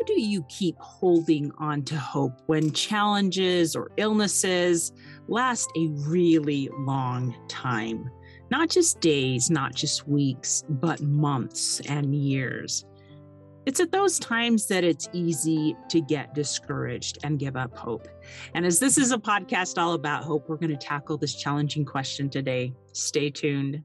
how do you keep holding on to hope when challenges or illnesses last a really long time? Not just days, not just weeks, but months and years. It's at those times that it's easy to get discouraged and give up hope. And as this is a podcast all about hope, we're going to tackle this challenging question today. Stay tuned.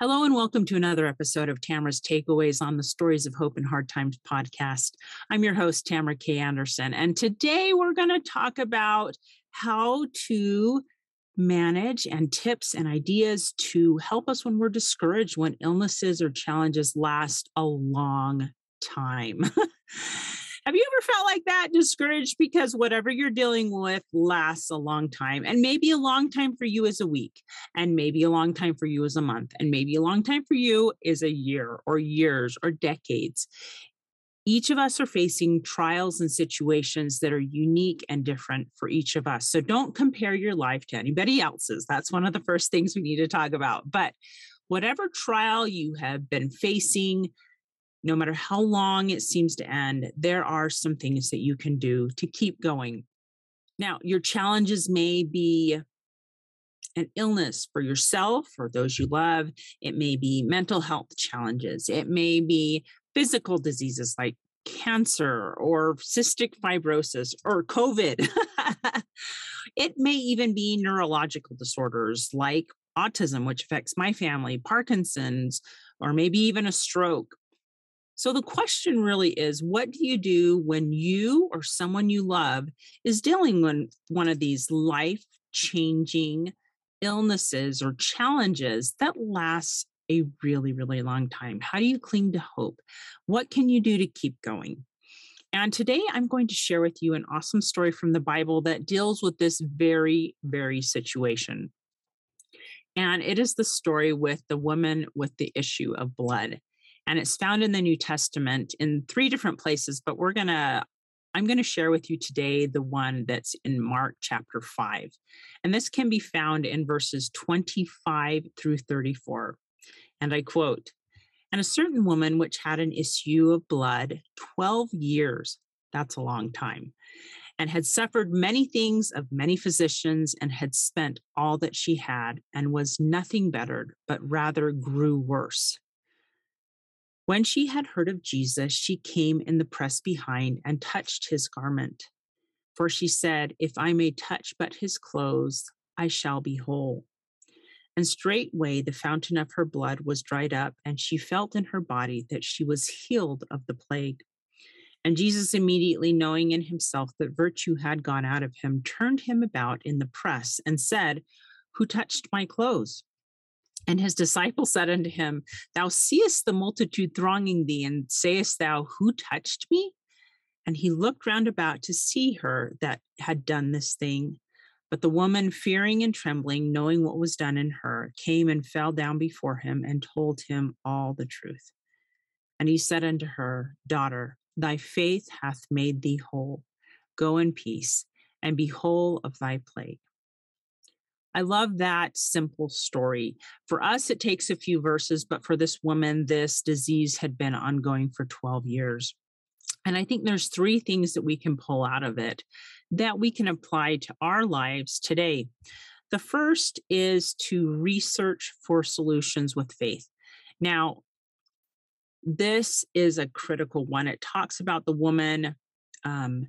Hello, and welcome to another episode of Tamara's Takeaways on the Stories of Hope and Hard Times podcast. I'm your host, Tamara K. Anderson, and today we're going to talk about how to manage and tips and ideas to help us when we're discouraged, when illnesses or challenges last a long time. Have you ever felt like that, discouraged because whatever you're dealing with lasts a long time? And maybe a long time for you is a week, and maybe a long time for you is a month, and maybe a long time for you is a year or years or decades. Each of us are facing trials and situations that are unique and different for each of us. So don't compare your life to anybody else's. That's one of the first things we need to talk about. But whatever trial you have been facing, no matter how long it seems to end, there are some things that you can do to keep going. Now, your challenges may be an illness for yourself or those you love. It may be mental health challenges. It may be physical diseases like cancer or cystic fibrosis or COVID. it may even be neurological disorders like autism, which affects my family, Parkinson's, or maybe even a stroke. So the question really is what do you do when you or someone you love is dealing with one of these life changing illnesses or challenges that lasts a really, really long time? How do you cling to hope? What can you do to keep going? And today I'm going to share with you an awesome story from the Bible that deals with this very, very situation. And it is the story with the woman with the issue of blood and it's found in the New Testament in three different places, but we're going to I'm going to share with you today the one that's in Mark chapter 5. And this can be found in verses 25 through 34. And I quote, and a certain woman which had an issue of blood 12 years, that's a long time, and had suffered many things of many physicians and had spent all that she had and was nothing bettered, but rather grew worse. When she had heard of Jesus, she came in the press behind and touched his garment. For she said, If I may touch but his clothes, I shall be whole. And straightway the fountain of her blood was dried up, and she felt in her body that she was healed of the plague. And Jesus, immediately knowing in himself that virtue had gone out of him, turned him about in the press and said, Who touched my clothes? And his disciples said unto him, Thou seest the multitude thronging thee, and sayest thou, Who touched me? And he looked round about to see her that had done this thing. But the woman, fearing and trembling, knowing what was done in her, came and fell down before him and told him all the truth. And he said unto her, Daughter, thy faith hath made thee whole. Go in peace, and be whole of thy plague. I love that simple story. For us, it takes a few verses, but for this woman, this disease had been ongoing for 12 years. And I think there's three things that we can pull out of it that we can apply to our lives today. The first is to research for solutions with faith. Now, this is a critical one. It talks about the woman um,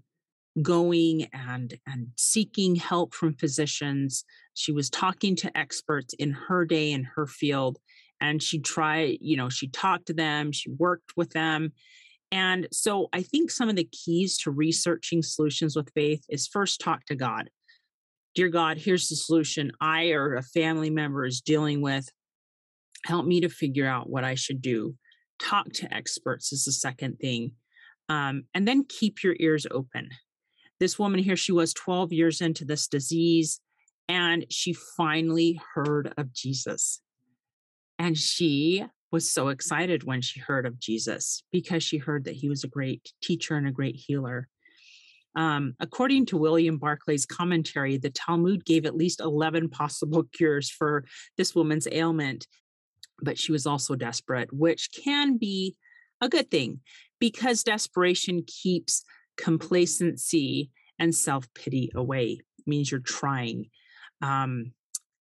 going and and seeking help from physicians. She was talking to experts in her day in her field and she tried you know she talked to them she worked with them. And so i think some of the keys to researching solutions with faith is first talk to god. Dear god here's the solution i or a family member is dealing with. Help me to figure out what i should do. Talk to experts is the second thing. Um, and then keep your ears open. This woman here, she was 12 years into this disease, and she finally heard of Jesus. And she was so excited when she heard of Jesus because she heard that he was a great teacher and a great healer. Um, according to William Barclay's commentary, the Talmud gave at least 11 possible cures for this woman's ailment, but she was also desperate, which can be a good thing because desperation keeps complacency and self pity away. It means you're trying. Um,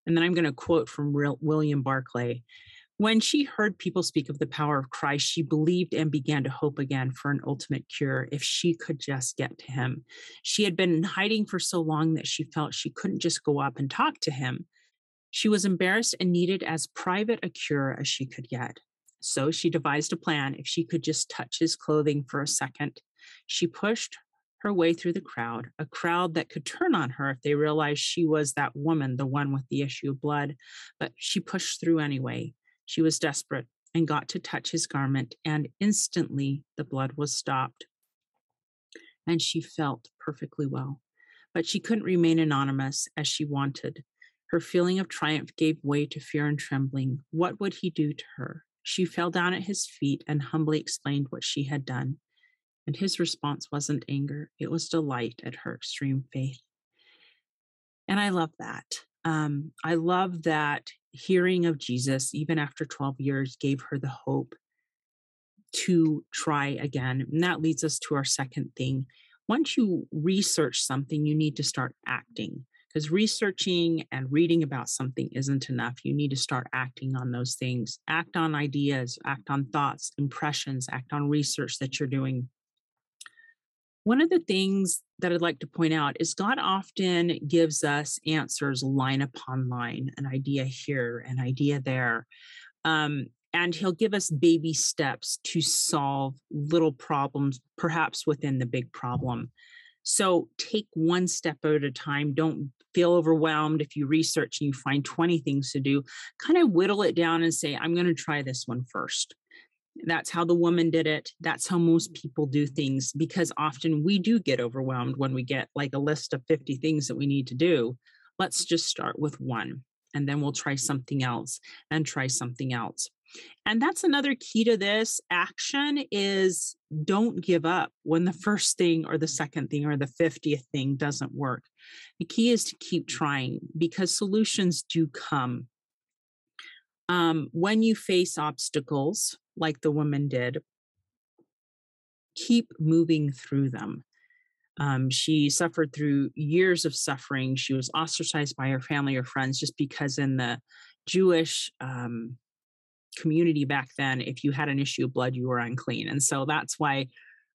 and then I'm going to quote from Real, William Barclay. When she heard people speak of the power of Christ, she believed and began to hope again for an ultimate cure if she could just get to him. She had been hiding for so long that she felt she couldn't just go up and talk to him. She was embarrassed and needed as private a cure as she could get. So she devised a plan if she could just touch his clothing for a second. She pushed her way through the crowd, a crowd that could turn on her if they realized she was that woman, the one with the issue of blood. But she pushed through anyway. She was desperate and got to touch his garment, and instantly the blood was stopped. And she felt perfectly well. But she couldn't remain anonymous as she wanted. Her feeling of triumph gave way to fear and trembling. What would he do to her? She fell down at his feet and humbly explained what she had done. And his response wasn't anger, it was delight at her extreme faith. And I love that. Um, I love that hearing of Jesus, even after 12 years, gave her the hope to try again. And that leads us to our second thing. Once you research something, you need to start acting because researching and reading about something isn't enough. You need to start acting on those things. Act on ideas, act on thoughts, impressions, act on research that you're doing. One of the things that I'd like to point out is God often gives us answers line upon line, an idea here, an idea there. Um, and he'll give us baby steps to solve little problems, perhaps within the big problem. So take one step at a time. Don't feel overwhelmed if you research and you find 20 things to do. Kind of whittle it down and say, I'm going to try this one first. That's how the woman did it. That's how most people do things because often we do get overwhelmed when we get like a list of 50 things that we need to do. Let's just start with one and then we'll try something else and try something else. And that's another key to this action is don't give up when the first thing or the second thing or the 50th thing doesn't work. The key is to keep trying because solutions do come. Um, when you face obstacles, like the woman did, keep moving through them. Um, she suffered through years of suffering. She was ostracized by her family or friends just because, in the Jewish um, community back then, if you had an issue of blood, you were unclean. And so that's why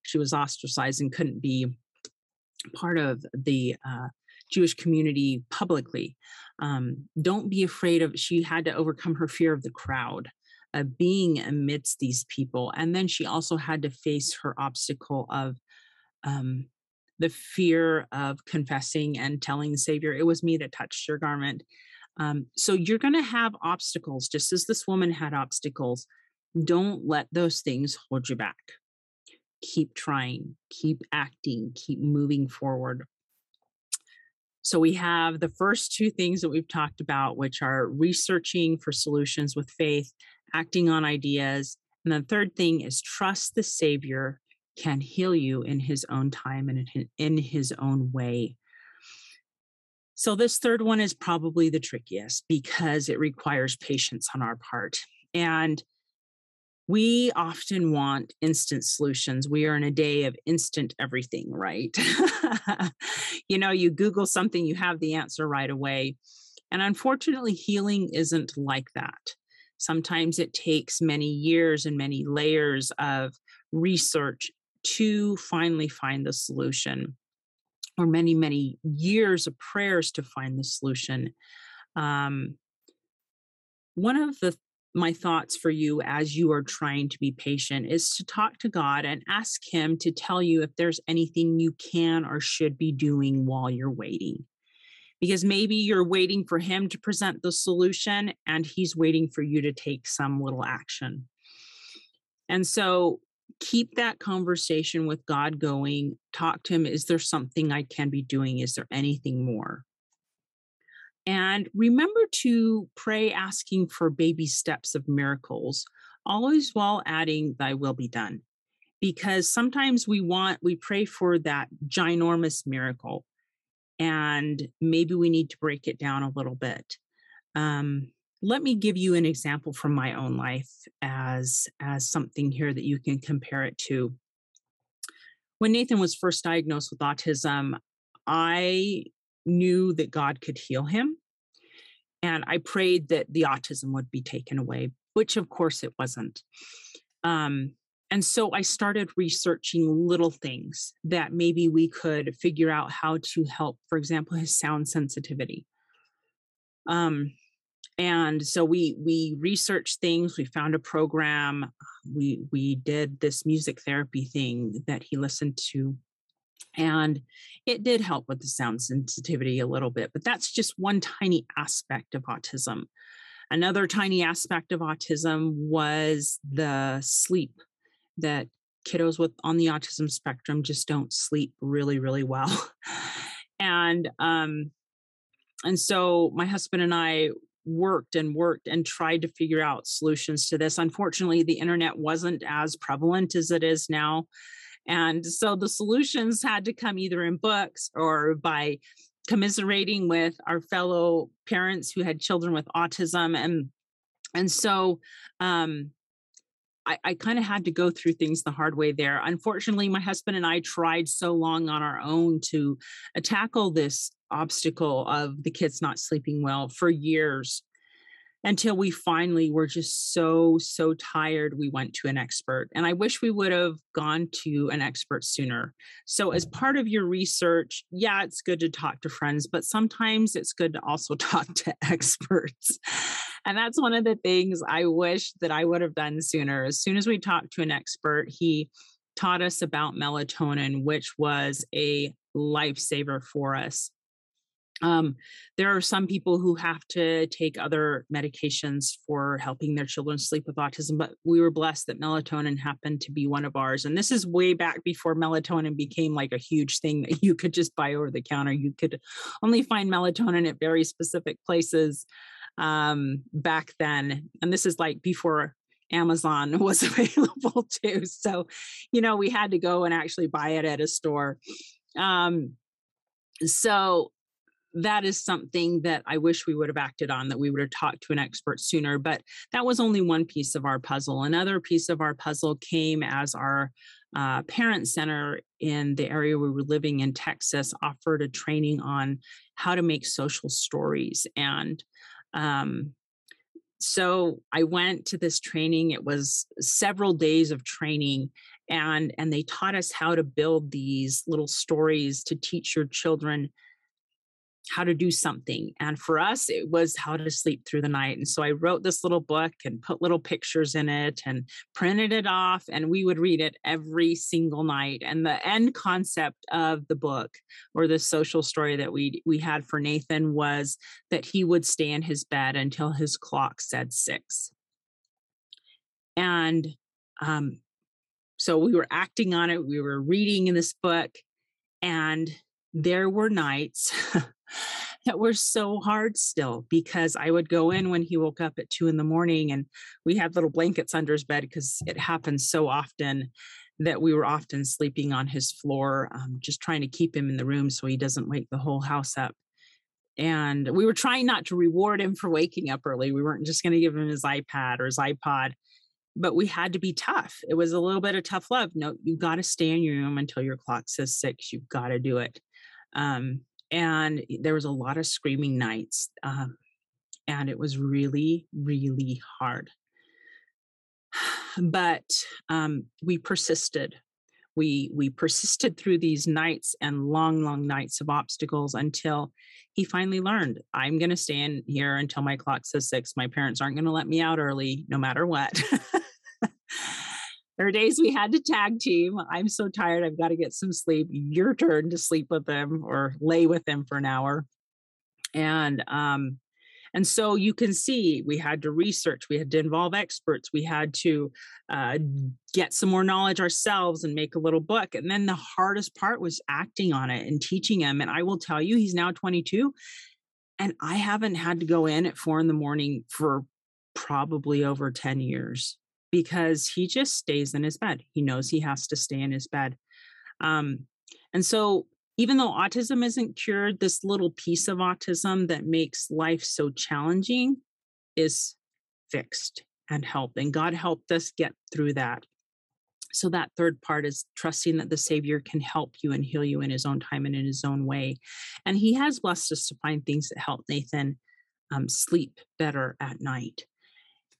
she was ostracized and couldn't be part of the uh, Jewish community publicly. Um, don't be afraid of, she had to overcome her fear of the crowd. Uh, being amidst these people. And then she also had to face her obstacle of um, the fear of confessing and telling the Savior, It was me that touched your garment. Um, so you're going to have obstacles, just as this woman had obstacles. Don't let those things hold you back. Keep trying, keep acting, keep moving forward. So we have the first two things that we've talked about, which are researching for solutions with faith, acting on ideas. And the third thing is trust the Savior can heal you in his own time and in his own way. So, this third one is probably the trickiest because it requires patience on our part. And we often want instant solutions. We are in a day of instant everything, right? you know, you Google something, you have the answer right away. And unfortunately, healing isn't like that. Sometimes it takes many years and many layers of research to finally find the solution or many, many years of prayers to find the solution. Um, one of the my thoughts for you as you are trying to be patient is to talk to God and ask Him to tell you if there's anything you can or should be doing while you're waiting. Because maybe you're waiting for Him to present the solution and He's waiting for you to take some little action. And so keep that conversation with God going. Talk to Him. Is there something I can be doing? Is there anything more? And remember to pray asking for baby steps of miracles, always while adding, Thy will be done. Because sometimes we want, we pray for that ginormous miracle, and maybe we need to break it down a little bit. Um, let me give you an example from my own life as as something here that you can compare it to when nathan was first diagnosed with autism i knew that god could heal him and i prayed that the autism would be taken away which of course it wasn't um, and so i started researching little things that maybe we could figure out how to help for example his sound sensitivity. Um, and so we we researched things we found a program we we did this music therapy thing that he listened to and it did help with the sound sensitivity a little bit but that's just one tiny aspect of autism. Another tiny aspect of autism was the sleep that kiddos with on the autism spectrum just don't sleep really really well and um and so my husband and I worked and worked and tried to figure out solutions to this. Unfortunately, the internet wasn't as prevalent as it is now. And so the solutions had to come either in books or by commiserating with our fellow parents who had children with autism. And and so um I, I kind of had to go through things the hard way there. Unfortunately, my husband and I tried so long on our own to uh, tackle this obstacle of the kids not sleeping well for years until we finally were just so so tired we went to an expert and i wish we would have gone to an expert sooner so as part of your research yeah it's good to talk to friends but sometimes it's good to also talk to experts and that's one of the things i wish that i would have done sooner as soon as we talked to an expert he taught us about melatonin which was a lifesaver for us um, there are some people who have to take other medications for helping their children sleep with autism, but we were blessed that melatonin happened to be one of ours. And this is way back before melatonin became like a huge thing that you could just buy over the counter. You could only find melatonin at very specific places um, back then. And this is like before Amazon was available too. So, you know, we had to go and actually buy it at a store. Um, so that is something that I wish we would have acted on, that we would have talked to an expert sooner. But that was only one piece of our puzzle. Another piece of our puzzle came as our uh, parent center in the area we were living in Texas offered a training on how to make social stories. And um, so I went to this training. It was several days of training and and they taught us how to build these little stories to teach your children how to do something. And for us, it was how to sleep through the night. And so I wrote this little book and put little pictures in it and printed it off. And we would read it every single night. And the end concept of the book or the social story that we, we had for Nathan was that he would stay in his bed until his clock said six. And um, so we were acting on it, we were reading in this book. And there were nights that were so hard still because I would go in when he woke up at two in the morning and we had little blankets under his bed because it happens so often that we were often sleeping on his floor, um, just trying to keep him in the room so he doesn't wake the whole house up. And we were trying not to reward him for waking up early. We weren't just going to give him his iPad or his iPod, but we had to be tough. It was a little bit of tough love. No, you've got to stay in your room until your clock says six. You've got to do it. Um, and there was a lot of screaming nights. Um, and it was really, really hard. But um, we persisted. We we persisted through these nights and long, long nights of obstacles until he finally learned. I'm going to stay in here until my clock says six. My parents aren't going to let me out early, no matter what. There are days we had to tag team. I'm so tired. I've got to get some sleep. Your turn to sleep with them or lay with them for an hour. And um, And so you can see we had to research, we had to involve experts, we had to uh, get some more knowledge ourselves and make a little book. And then the hardest part was acting on it and teaching him. And I will tell you, he's now 22. And I haven't had to go in at four in the morning for probably over 10 years because he just stays in his bed. He knows he has to stay in his bed. Um, and so even though autism isn't cured, this little piece of autism that makes life so challenging is fixed and helped. And God helped us get through that. So, that third part is trusting that the Savior can help you and heal you in His own time and in His own way. And He has blessed us to find things that help Nathan um, sleep better at night.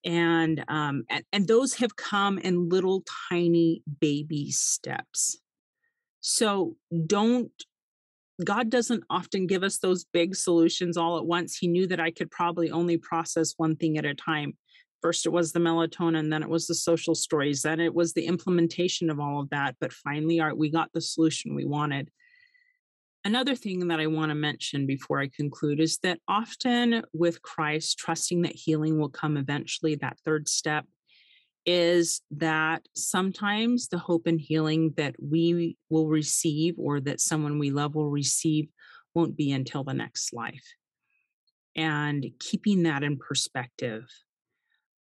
And, um, and and those have come in little tiny baby steps. So don't God doesn't often give us those big solutions all at once. He knew that I could probably only process one thing at a time. First, it was the melatonin, then it was the social stories, then it was the implementation of all of that. But finally, our, we got the solution we wanted. Another thing that I want to mention before I conclude is that often with Christ, trusting that healing will come eventually, that third step, is that sometimes the hope and healing that we will receive or that someone we love will receive won't be until the next life. And keeping that in perspective.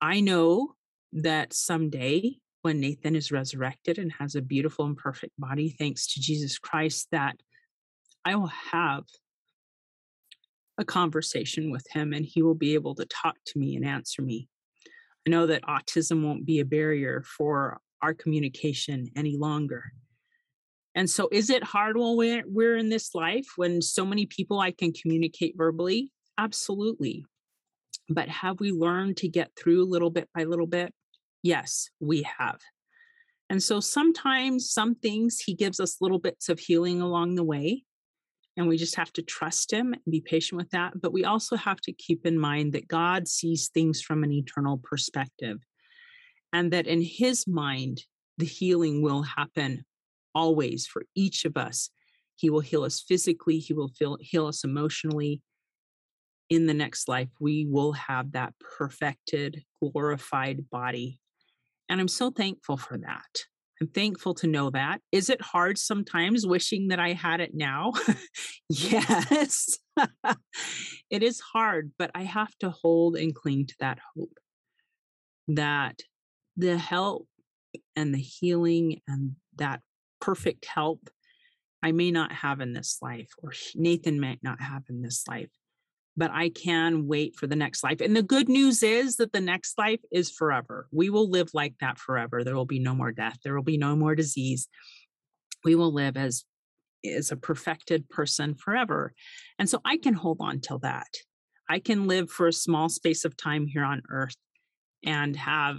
I know that someday when Nathan is resurrected and has a beautiful and perfect body, thanks to Jesus Christ, that I will have a conversation with him and he will be able to talk to me and answer me. I know that autism won't be a barrier for our communication any longer. And so, is it hard while we're, we're in this life when so many people I can communicate verbally? Absolutely. But have we learned to get through little bit by little bit? Yes, we have. And so sometimes some things he gives us little bits of healing along the way and we just have to trust him and be patient with that. But we also have to keep in mind that God sees things from an eternal perspective and that in his mind, the healing will happen always for each of us. He will heal us physically, he will feel, heal us emotionally. In the next life, we will have that perfected, glorified body. And I'm so thankful for that. I'm thankful to know that. Is it hard sometimes wishing that I had it now? yes, it is hard, but I have to hold and cling to that hope that the help and the healing and that perfect help I may not have in this life, or Nathan might not have in this life, but I can wait for the next life. And the good news is that the next life is forever. We will live like that forever. There will be no more death, there will be no more disease. We will live as as a perfected person forever. And so I can hold on till that. I can live for a small space of time here on earth and have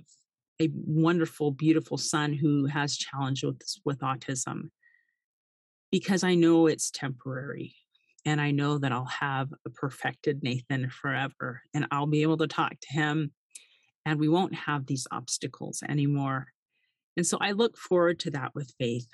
a wonderful, beautiful son who has challenge with, with autism because I know it's temporary and I know that I'll have a perfected Nathan forever and I'll be able to talk to him and we won't have these obstacles anymore. And so I look forward to that with faith.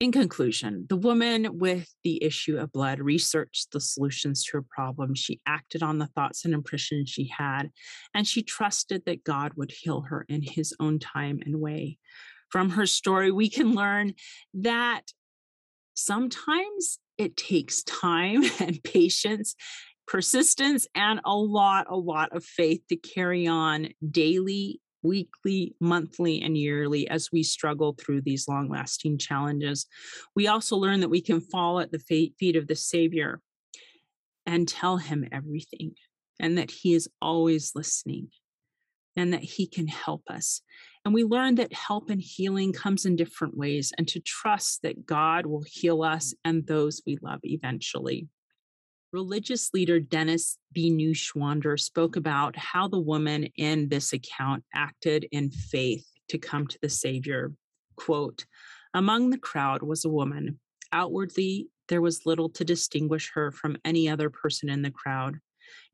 In conclusion, the woman with the issue of blood researched the solutions to her problem. She acted on the thoughts and impressions she had, and she trusted that God would heal her in his own time and way. From her story, we can learn that sometimes it takes time and patience, persistence, and a lot, a lot of faith to carry on daily, weekly, monthly, and yearly as we struggle through these long lasting challenges. We also learn that we can fall at the feet of the Savior and tell him everything, and that he is always listening, and that he can help us. And we learn that help and healing comes in different ways and to trust that God will heal us and those we love eventually. Religious leader Dennis B. Neuenschwander spoke about how the woman in this account acted in faith to come to the Savior. Quote, Among the crowd was a woman. Outwardly, there was little to distinguish her from any other person in the crowd.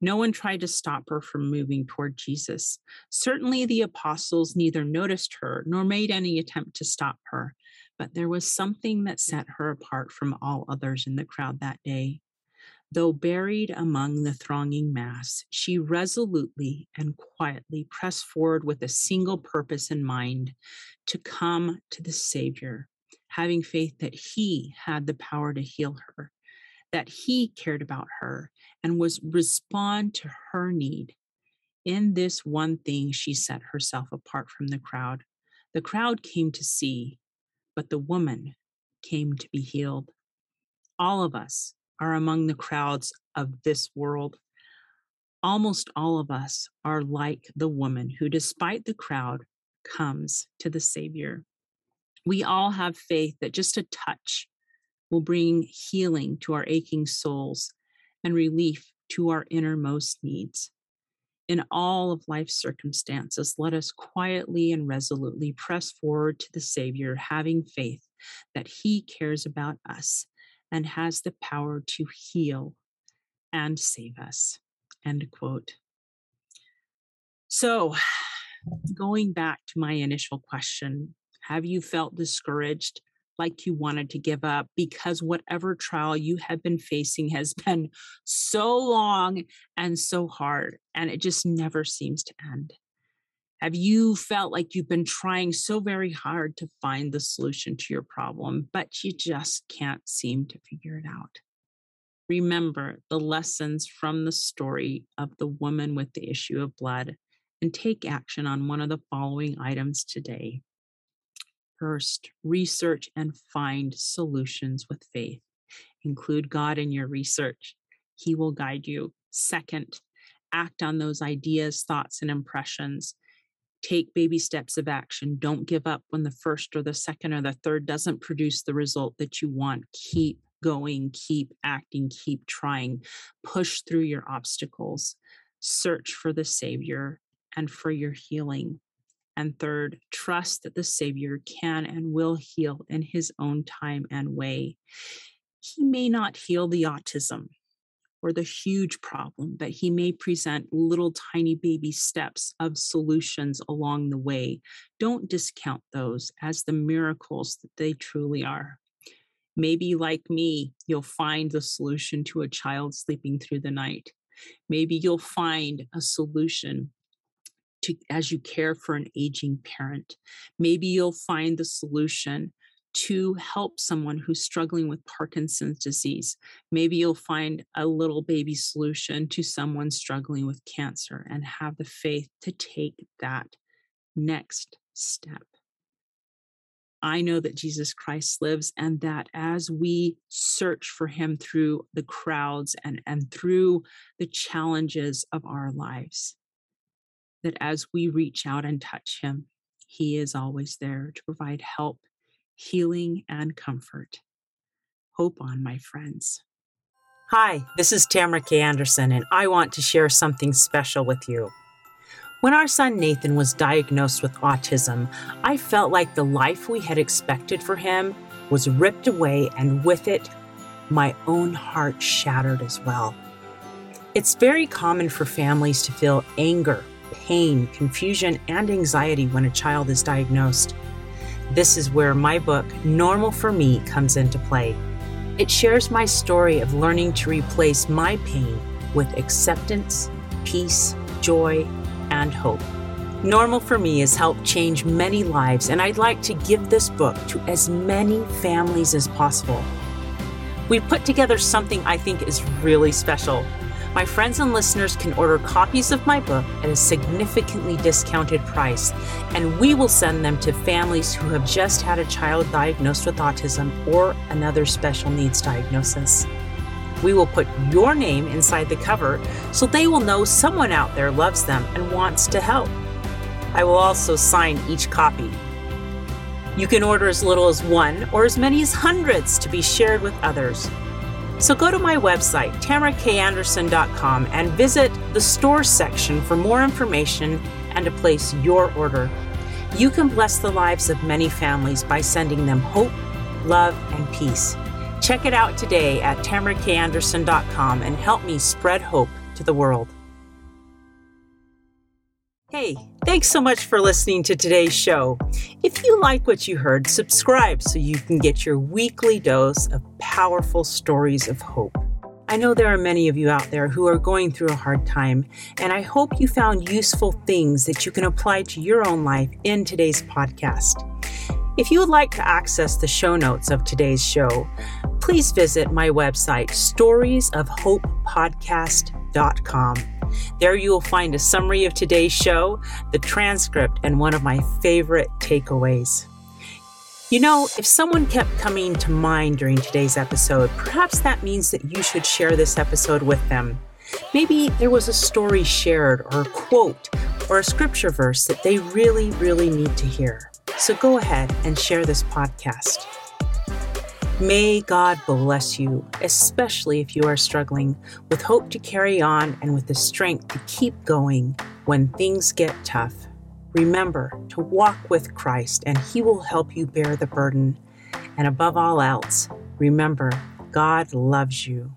No one tried to stop her from moving toward Jesus. Certainly, the apostles neither noticed her nor made any attempt to stop her, but there was something that set her apart from all others in the crowd that day. Though buried among the thronging mass, she resolutely and quietly pressed forward with a single purpose in mind to come to the Savior, having faith that He had the power to heal her, that He cared about her and was respond to her need. In this one thing, she set herself apart from the crowd. The crowd came to see, but the woman came to be healed. All of us are among the crowds of this world. Almost all of us are like the woman who, despite the crowd, comes to the Savior. We all have faith that just a touch will bring healing to our aching souls and relief to our innermost needs. In all of life's circumstances, let us quietly and resolutely press forward to the Savior, having faith that He cares about us and has the power to heal and save us. End quote. So, going back to my initial question, have you felt discouraged, like you wanted to give up because whatever trial you have been facing has been so long and so hard, and it just never seems to end? Have you felt like you've been trying so very hard to find the solution to your problem, but you just can't seem to figure it out? Remember the lessons from the story of the woman with the issue of blood and take action on one of the following items today. First, research and find solutions with faith. Include God in your research, He will guide you. Second, act on those ideas, thoughts, and impressions take baby steps of action. Don't give up when the first or the second or the third doesn't produce the result that you want. Keep going, keep acting, keep trying. Push through your obstacles. Search for the Savior and for your healing. And third, trust that the Savior can and will heal in His own time and way. He may not heal the autism, or the huge problem, but he may present little tiny baby steps of solutions along the way. Don't discount those as the miracles that they truly are. Maybe, like me, you'll find the solution to a child sleeping through the night. Maybe you'll find a solution to, as you care for an aging parent. Maybe you'll find the solution to help someone who's struggling with Parkinson's disease. Maybe you'll find a little baby solution to someone struggling with cancer and have the faith to take that next step. I know that Jesus Christ lives, and that as we search for him through the crowds and, and through the challenges of our lives, that as we reach out and touch him, he is always there to provide help healing, and comfort. Hope on, my friends. Hi, this is Tamara K. Anderson, and I want to share something special with you. When our son Nathan was diagnosed with autism, I felt like the life we had expected for him was ripped away, and with it, my own heart shattered as well. It's very common for families to feel anger, pain, confusion, and anxiety when a child is diagnosed. This is where my book, Normal for Me, comes into play. It shares my story of learning to replace my pain with acceptance, peace, joy, and hope. Normal for Me has helped change many lives, and I'd like to give this book to as many families as possible. We've put together something I think is really special my friends and listeners can order copies of my book at a significantly discounted price, and we will send them to families who have just had a child diagnosed with autism or another special needs diagnosis. We will put your name inside the cover so they will know someone out there loves them and wants to help. I will also sign each copy. You can order as little as one or as many as hundreds to be shared with others. So go to my website, tamarakanderson.com, and visit the store section for more information and to place your order. You can bless the lives of many families by sending them hope, love, and peace. Check it out today at tamarakanderson.com and help me spread hope to the world. Hey, thanks so much for listening to today's show. If you like what you heard, subscribe so you can get your weekly dose of powerful stories of hope. I know there are many of you out there who are going through a hard time, and I hope you found useful things that you can apply to your own life in today's podcast. If you would like to access the show notes of today's show, please visit my website, storiesofhopepodcast.com. There you will find a summary of today's show, the transcript, and one of my favorite takeaways. You know, if someone kept coming to mind during today's episode, perhaps that means that you should share this episode with them. Maybe there was a story shared, or a quote, or a scripture verse that they really, really need to hear. So go ahead and share this podcast. May God bless you, especially if you are struggling with hope to carry on and with the strength to keep going when things get tough. Remember to walk with Christ, and He will help you bear the burden. And above all else, remember, God loves you.